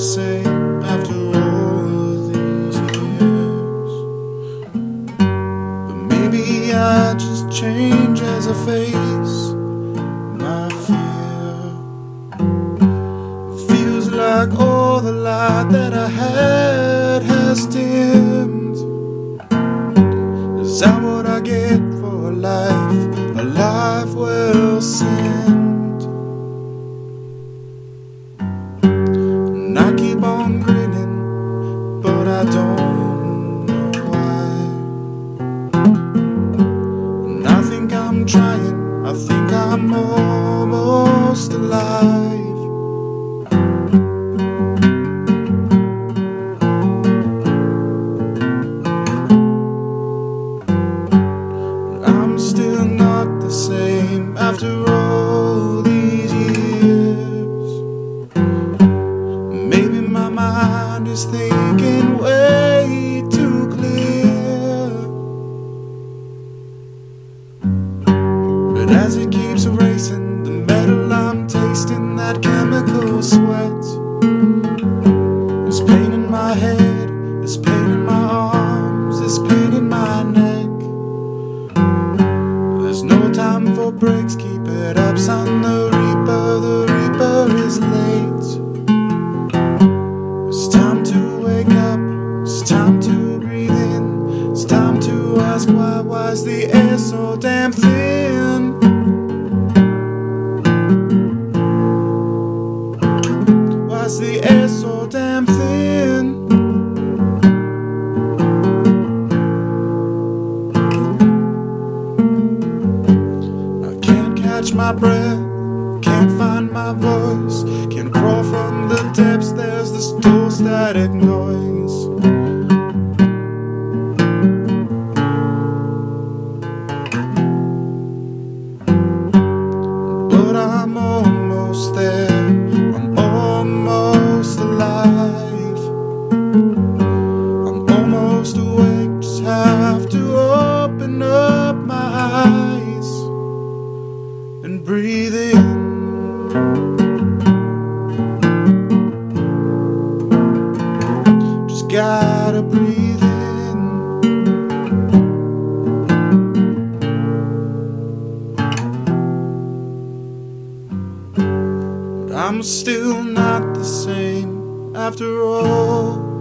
after all these years? But maybe I just change as I face my fear. Feels like all the light that I had. And I keep on grinning, but I don't know why. And I think I'm trying, I think I'm almost alive. I'm still not the same after all As it keeps erasing the metal, I'm tasting that chemical sweat. There's pain in my head, there's pain in my arms, there's pain in my neck. There's no time for breaks, keep it up, son. The Reaper, the Reaper is late. It's time to wake up, it's time to breathe in, it's time to ask why, why's the air so damn thin? The air so damn thin? I can't catch my breath, can't find my voice, can't crawl from the depths. There's this dull static noise. Breathe in. Just gotta breathe in. But I'm still not the same after all.